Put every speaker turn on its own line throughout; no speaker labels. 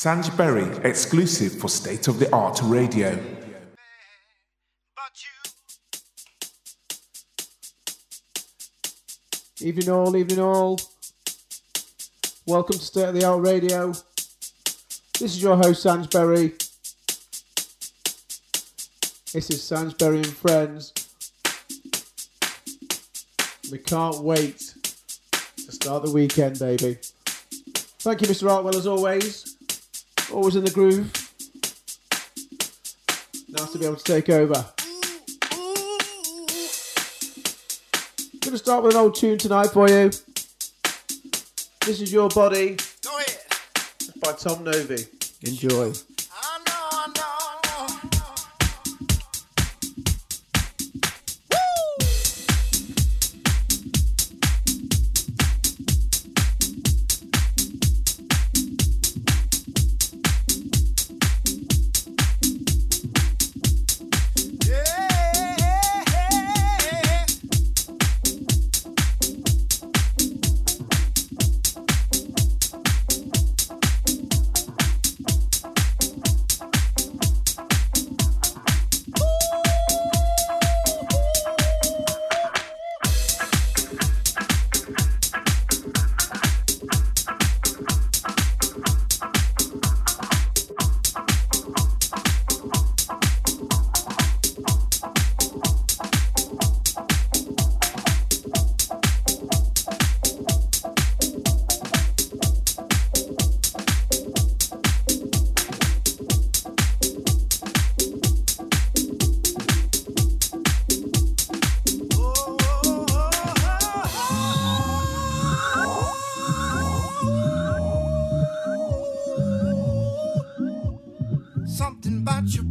Sanj Berry, exclusive for State of the Art Radio.
Evening all, evening all. Welcome to State of the Art Radio. This is your host, Sanjberry. This is Sanjberry and Friends. We can't wait to start the weekend, baby. Thank you, Mr. Artwell, as always. Always in the groove. Nice to be able to take over. Gonna start with an old tune tonight for you. This is Your Body. By Tom Novy. Enjoy.
About your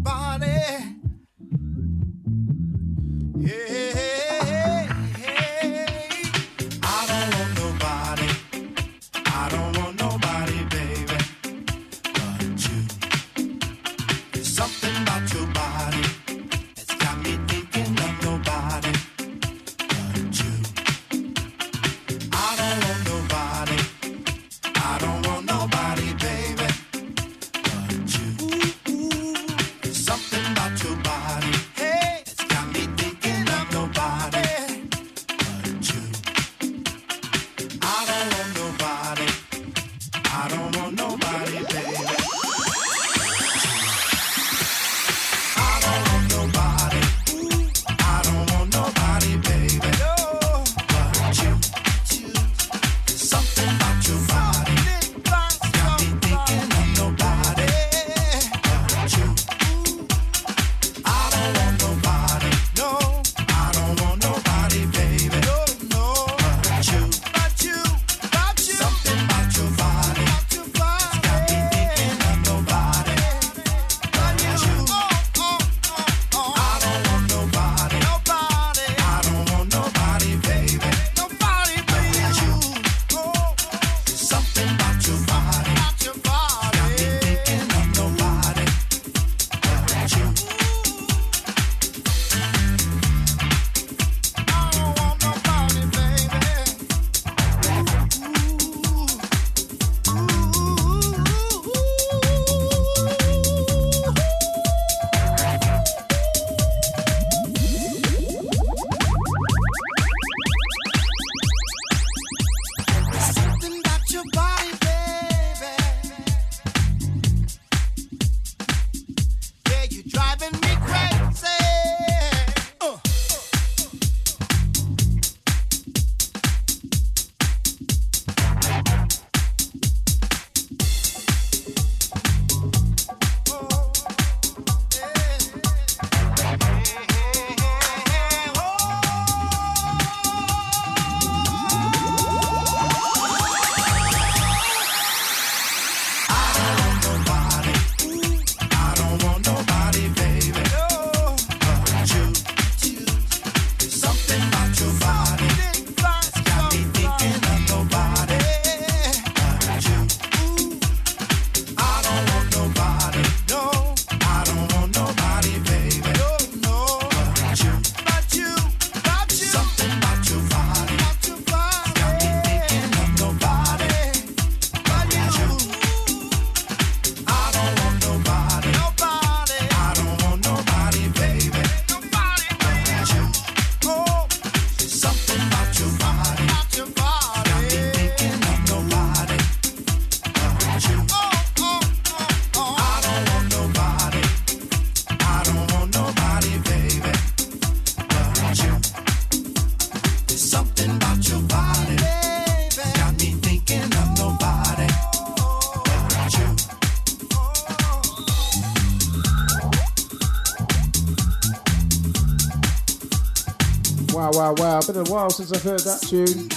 Wow, wow. Been a while since I've heard that tune.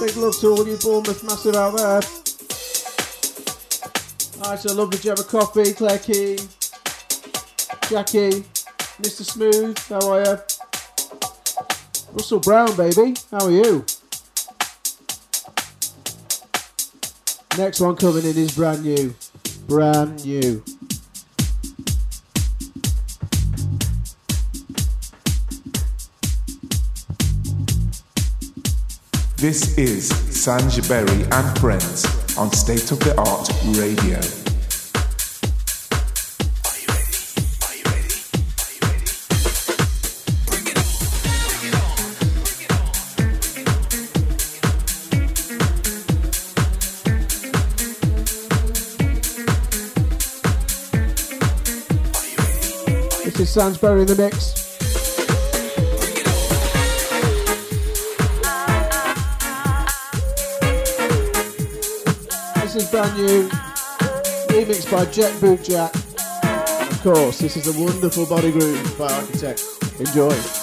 Big love to all you Bournemouth massive out there. Alright, so lovely Gemma Coffee, Claire Keane, Jackie, Mr. Smooth, how are you? Russell Brown, baby, how are you? Next one coming in is brand new. Brand new.
This is Sanj Berry and Friends on State of the Art Radio.
Are you ready? Are you ready? Bring it on, bring it on, bring it on, bring it on, bring it
on Are you ready?
This is Sanj Berry in the mix. Brand new, remixed by Jet Boot Jack. Of course, this is a wonderful body groove by
Architect. Enjoy.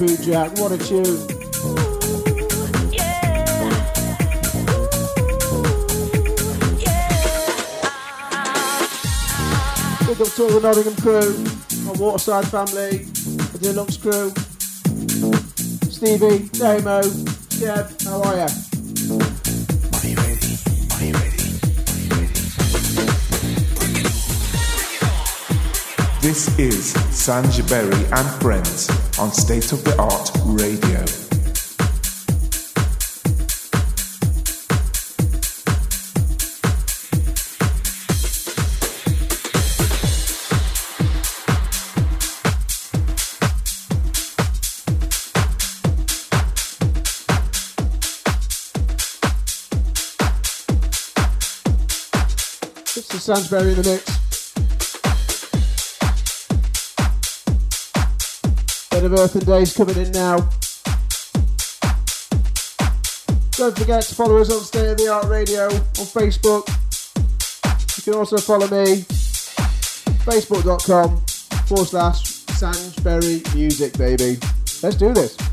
Work Jack What a tune. Big up to all the Nottingham crew, my Waterside family, the Deluxe crew. Stevie, Damo, Deb, how are ya?
This is Sanj Berry and Friends on State of the Art Radio.
It's the Sanj Berry in the mix. Of Earth and Days coming in now. Don't forget to follow us on State of the Art Radio on Facebook. You can also follow me, facebook.com forward slash Sanjberry Music, baby. Let's do this.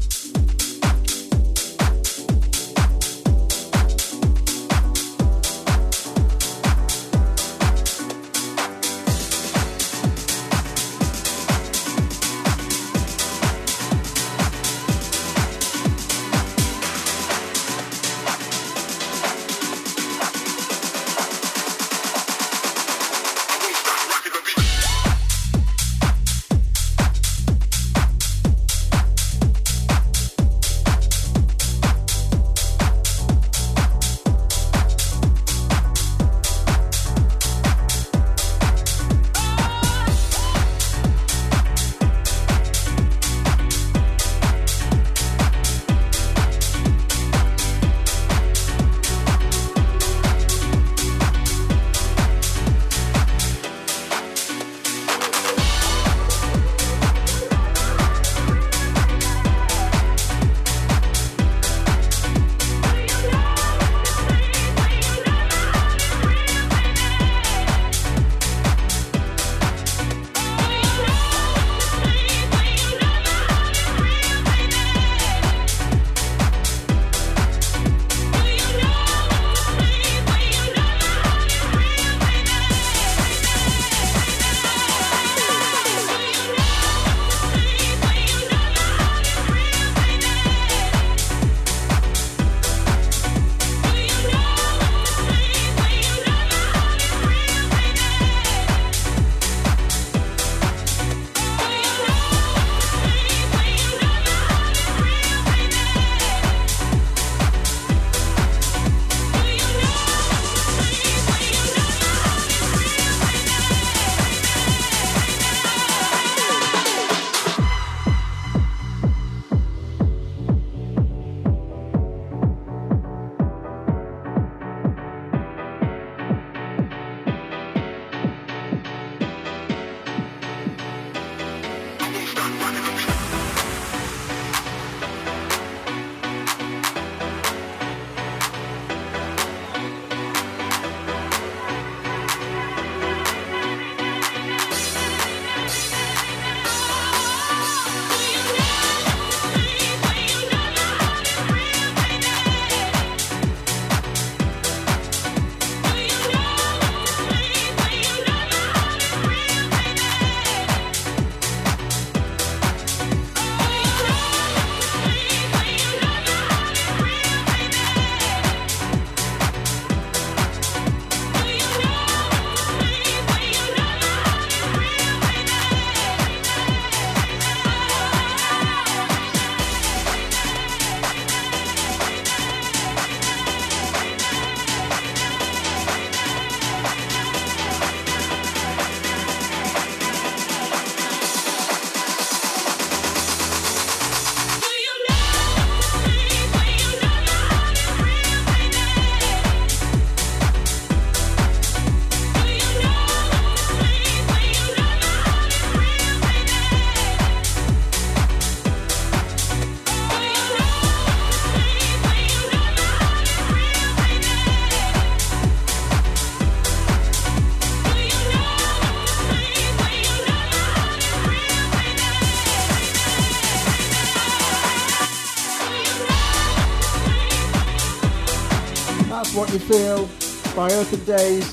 What Feel by Open Days.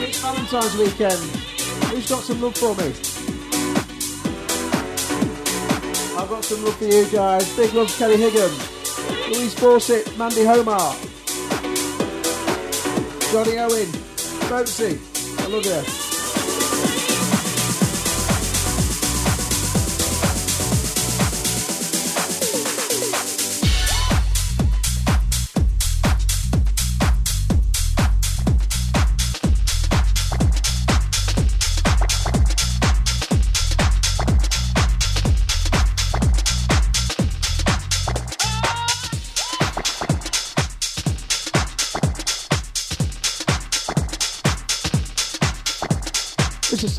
It's Valentine's weekend. Who's got some love for me? I've got some love for you guys. Big love, Kelly Higgum, Louise Fawcett, Mandy Homar, Johnny Owen, Boatsy. I love you.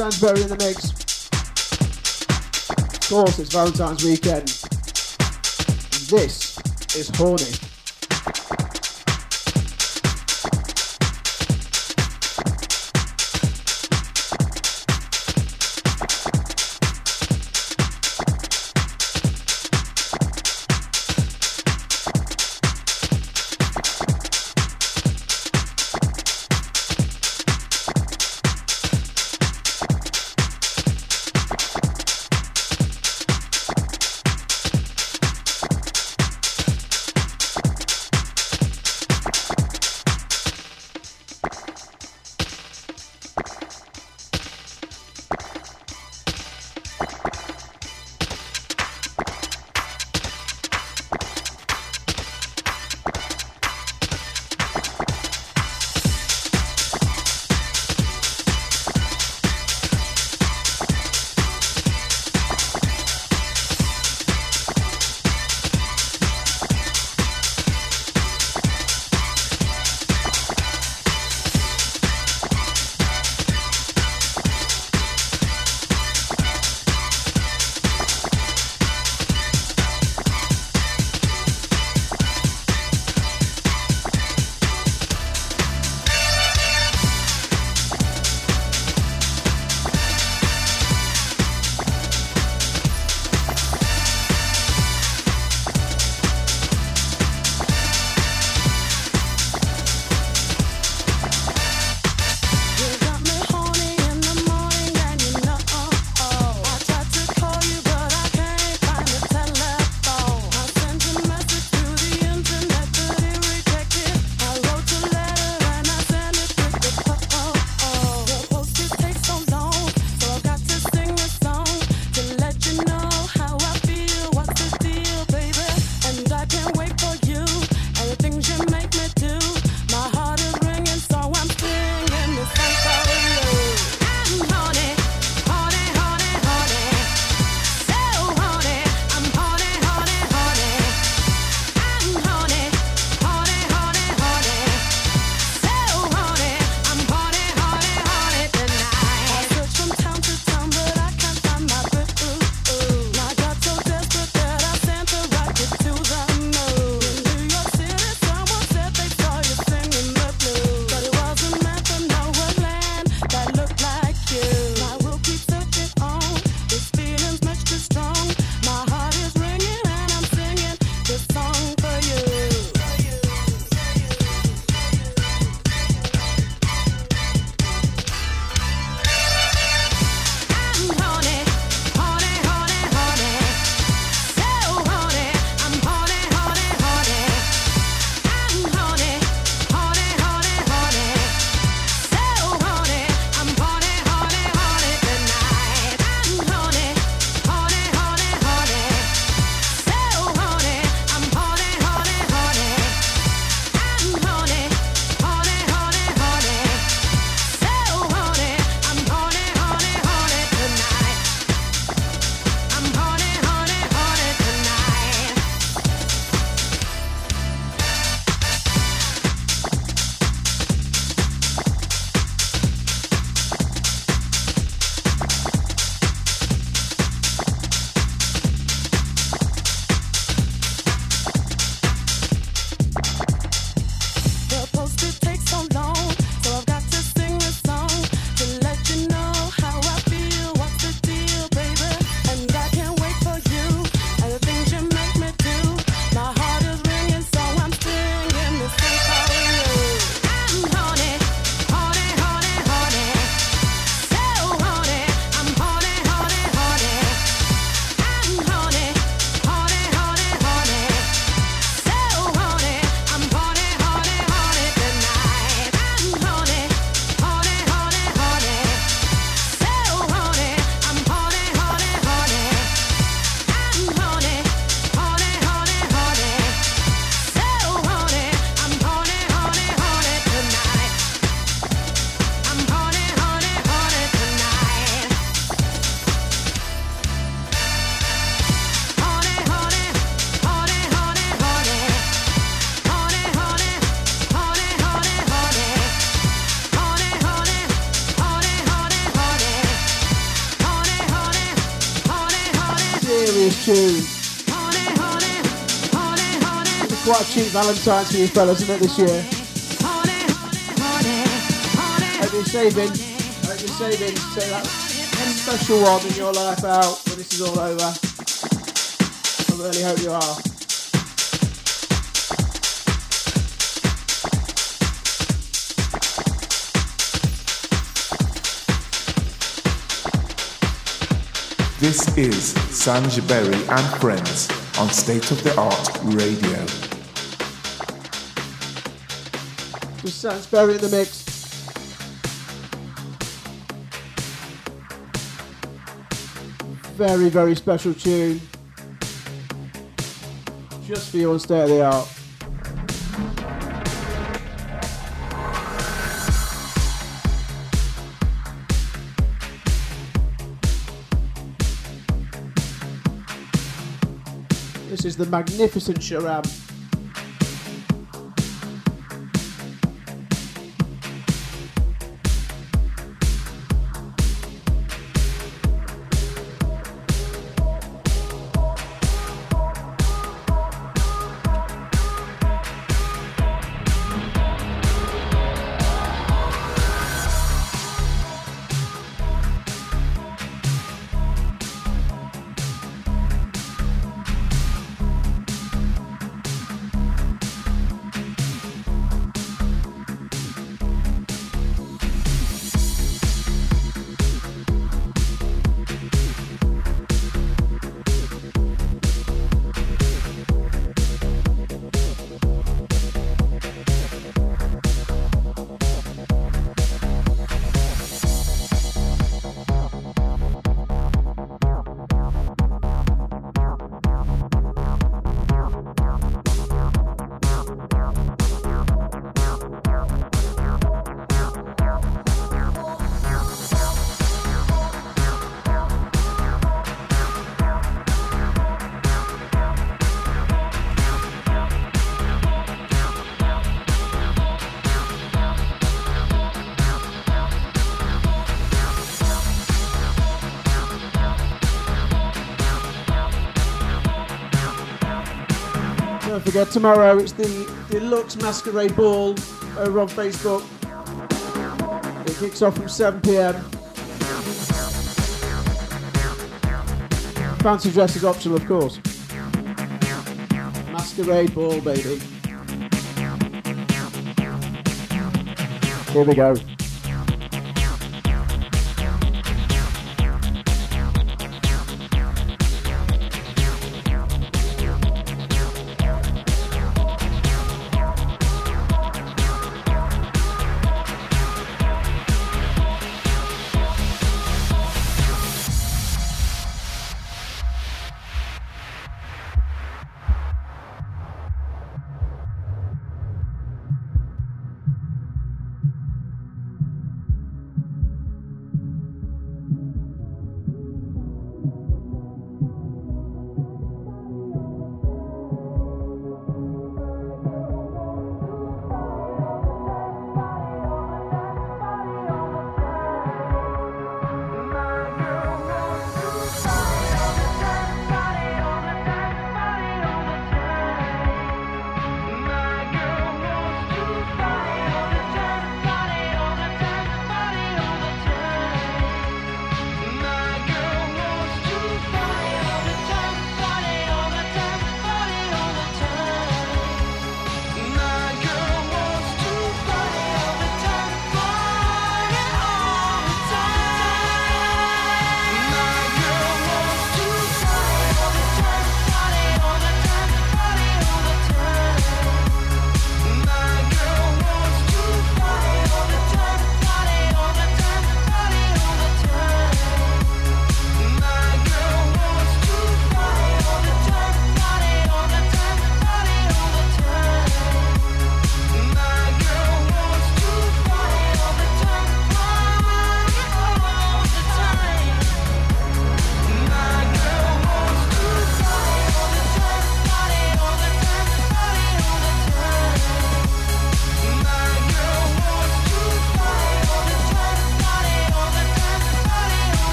Is in the mix. Of course, it's Valentine's weekend. This is Horny. It's quite cheap Valentine's for you fellas, isn't it, this year? Hope you're saving. Hope you're saving. Say that special one in your life out when this is all over. I really hope you are.
This is Sanj Berry and Friends on State of the Art Radio.
Just Sanj Berry in the mix. Very, very special tune. Just for you on State of the Art. The magnificent Sharam. Forget, tomorrow it's the Deluxe Masquerade Ball over on Facebook. It kicks off from 7 pm. Fancy dress is optional, of course. Masquerade Ball, baby. Here we go.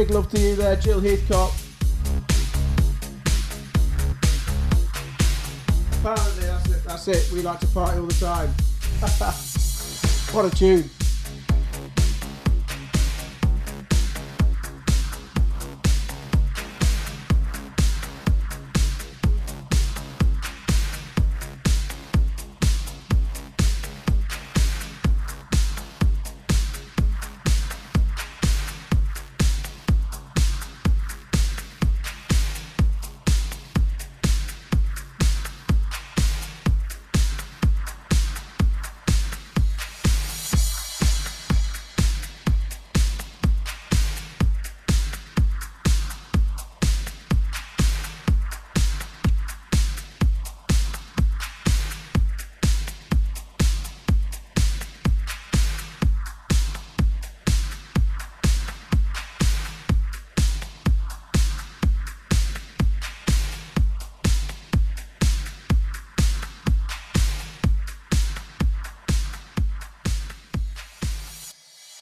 Big love to you there, Jill Heathcock. Apparently, that's it. That's it. We like to party all the time. what a tune.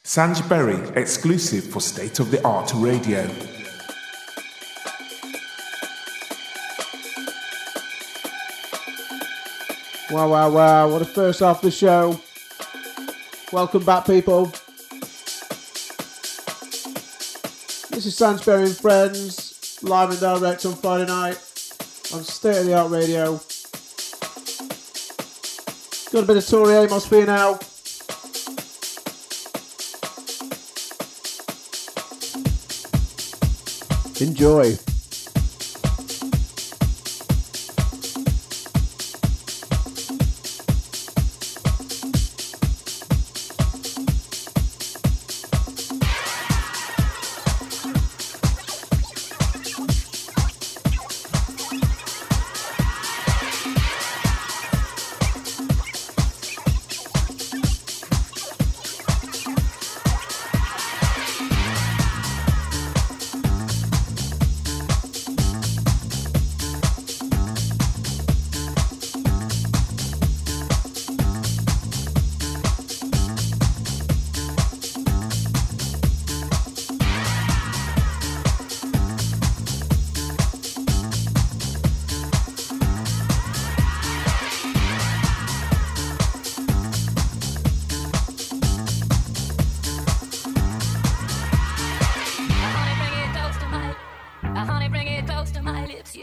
Sanj Berry, exclusive for State of the Art Radio.
Wow, wow, wow. What a first half of the show. Welcome back, people. This is Sanj Berry and Friends, live and direct on Friday night on State of the Art Radio. Got a bit of Tori Amos for you now. Enjoy.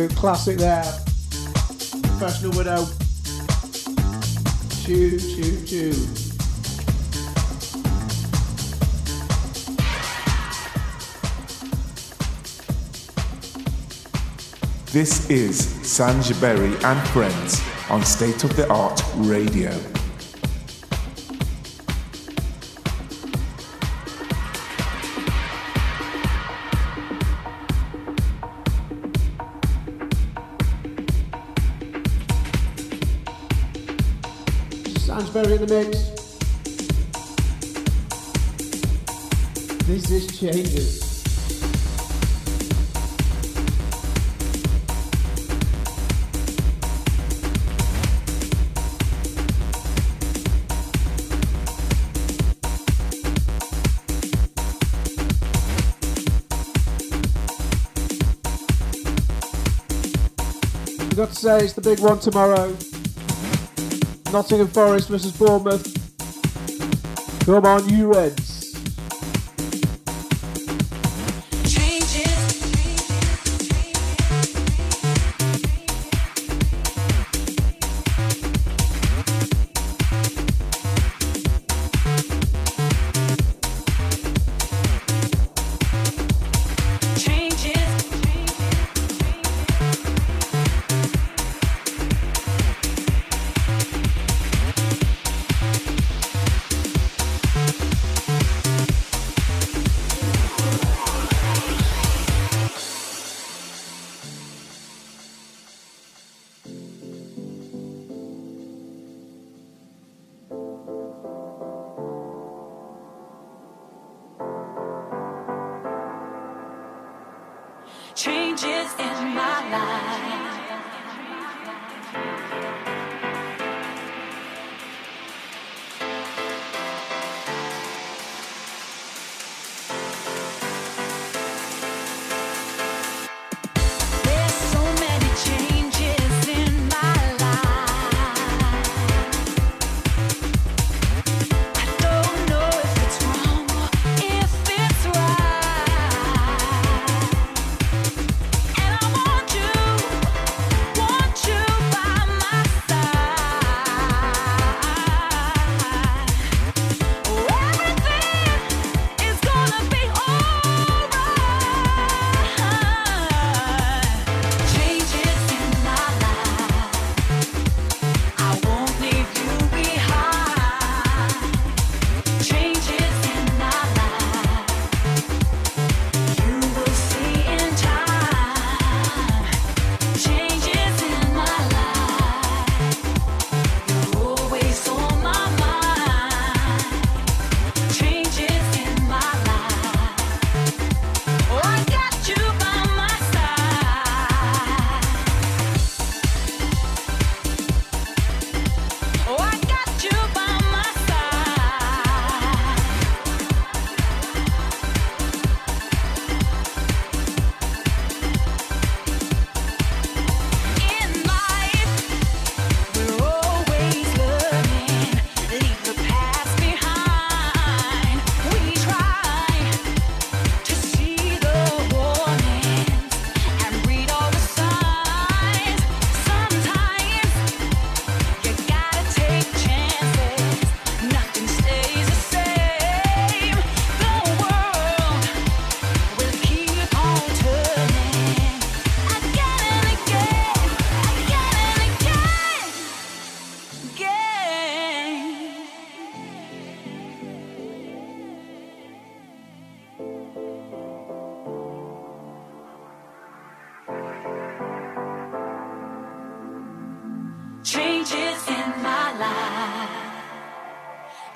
absolute classic there. Professional Widow. Choo, choo, choo.
This is Sanj Berry and Friends on State of the Art Radio.
Sanj Berry in the mix. This is Changes. got to say, it's the big one tomorrow. Nottingham Forest versus Bournemouth. Come on, you Reds.
changes in my life.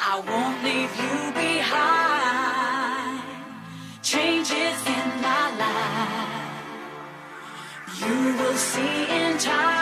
I won't leave you behind. Changes in my life. You will see in time.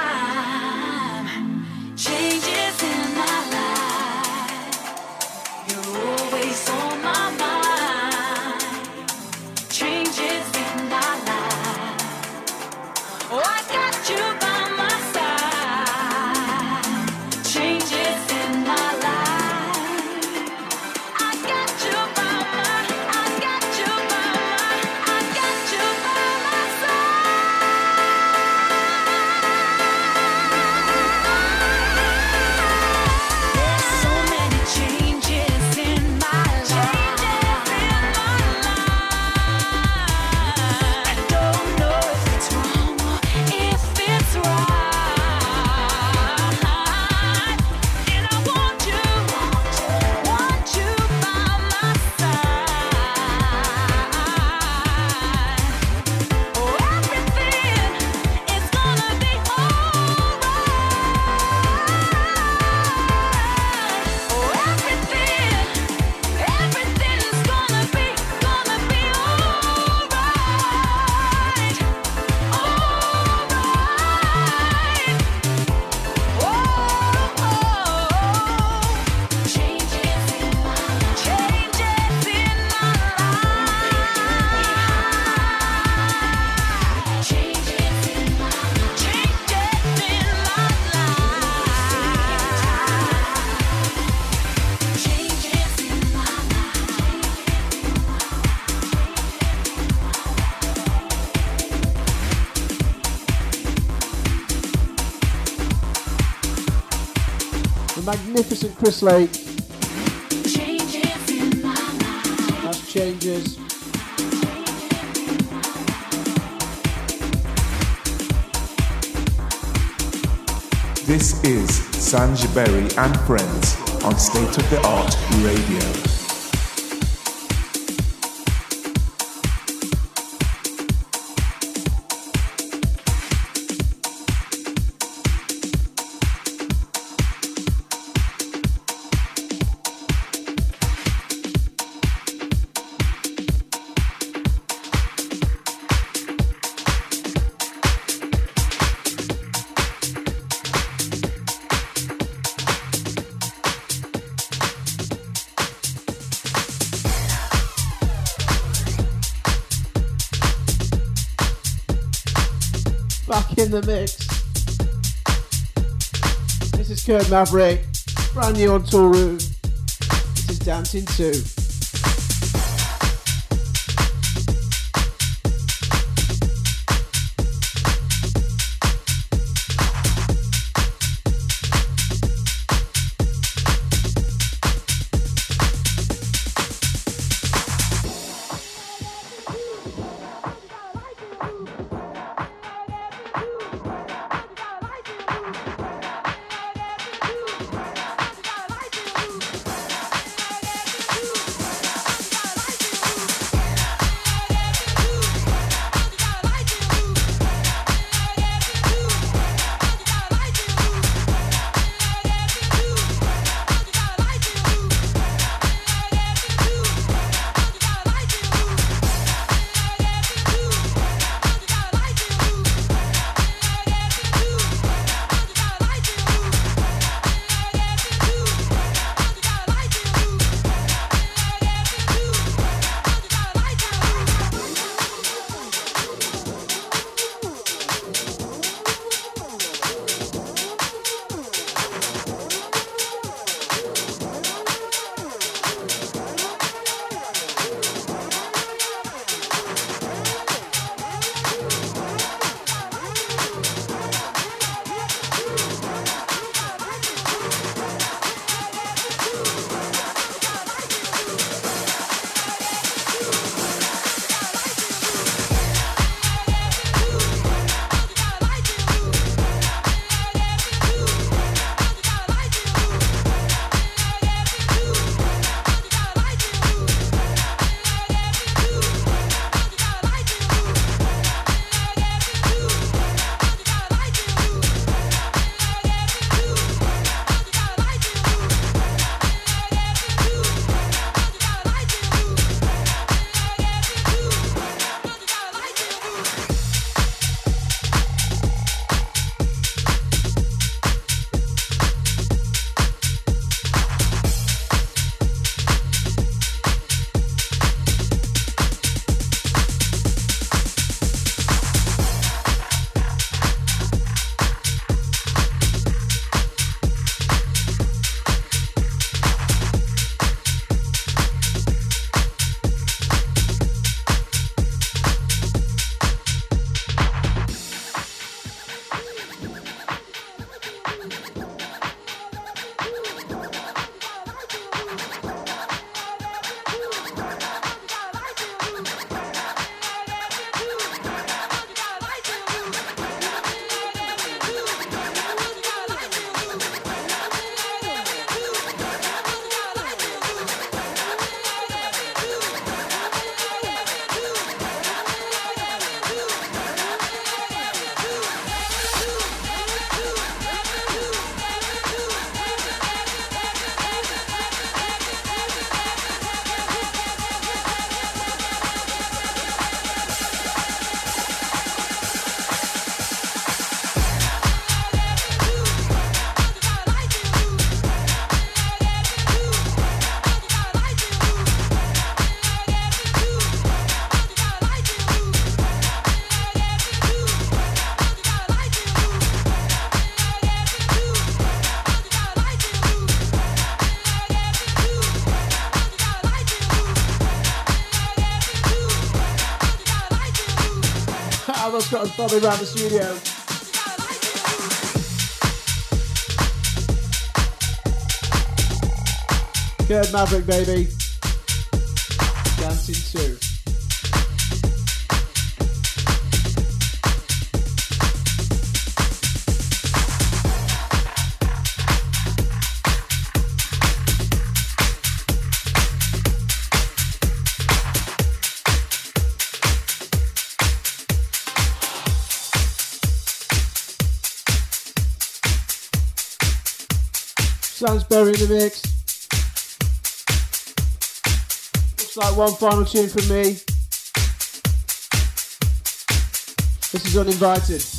The
magnificent Chris Lake. That's changes.
This is Sanj Berry and Friends on State of the Art Radio.
The mix. This is Kurd Maverick. Brand new on Toolroom. This is Dancing 2. shot of Bobby around the studio. Kurd Maverick, baby. Dancing too. The mix. Looks like one final tune from me. This is uninvited.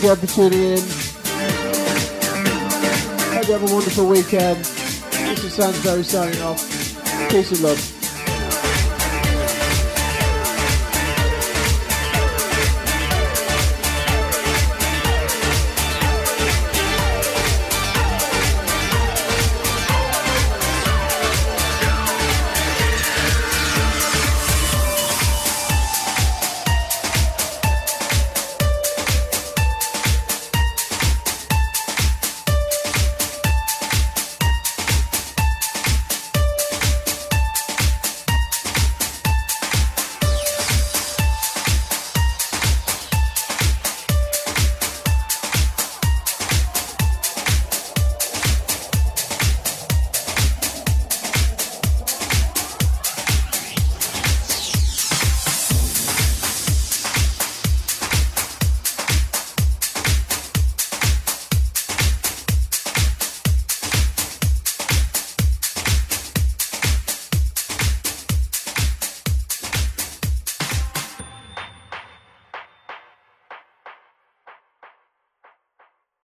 Again for tuning in. Hope you have a wonderful weekend. This is Sanj Berry signing off. Peace and love.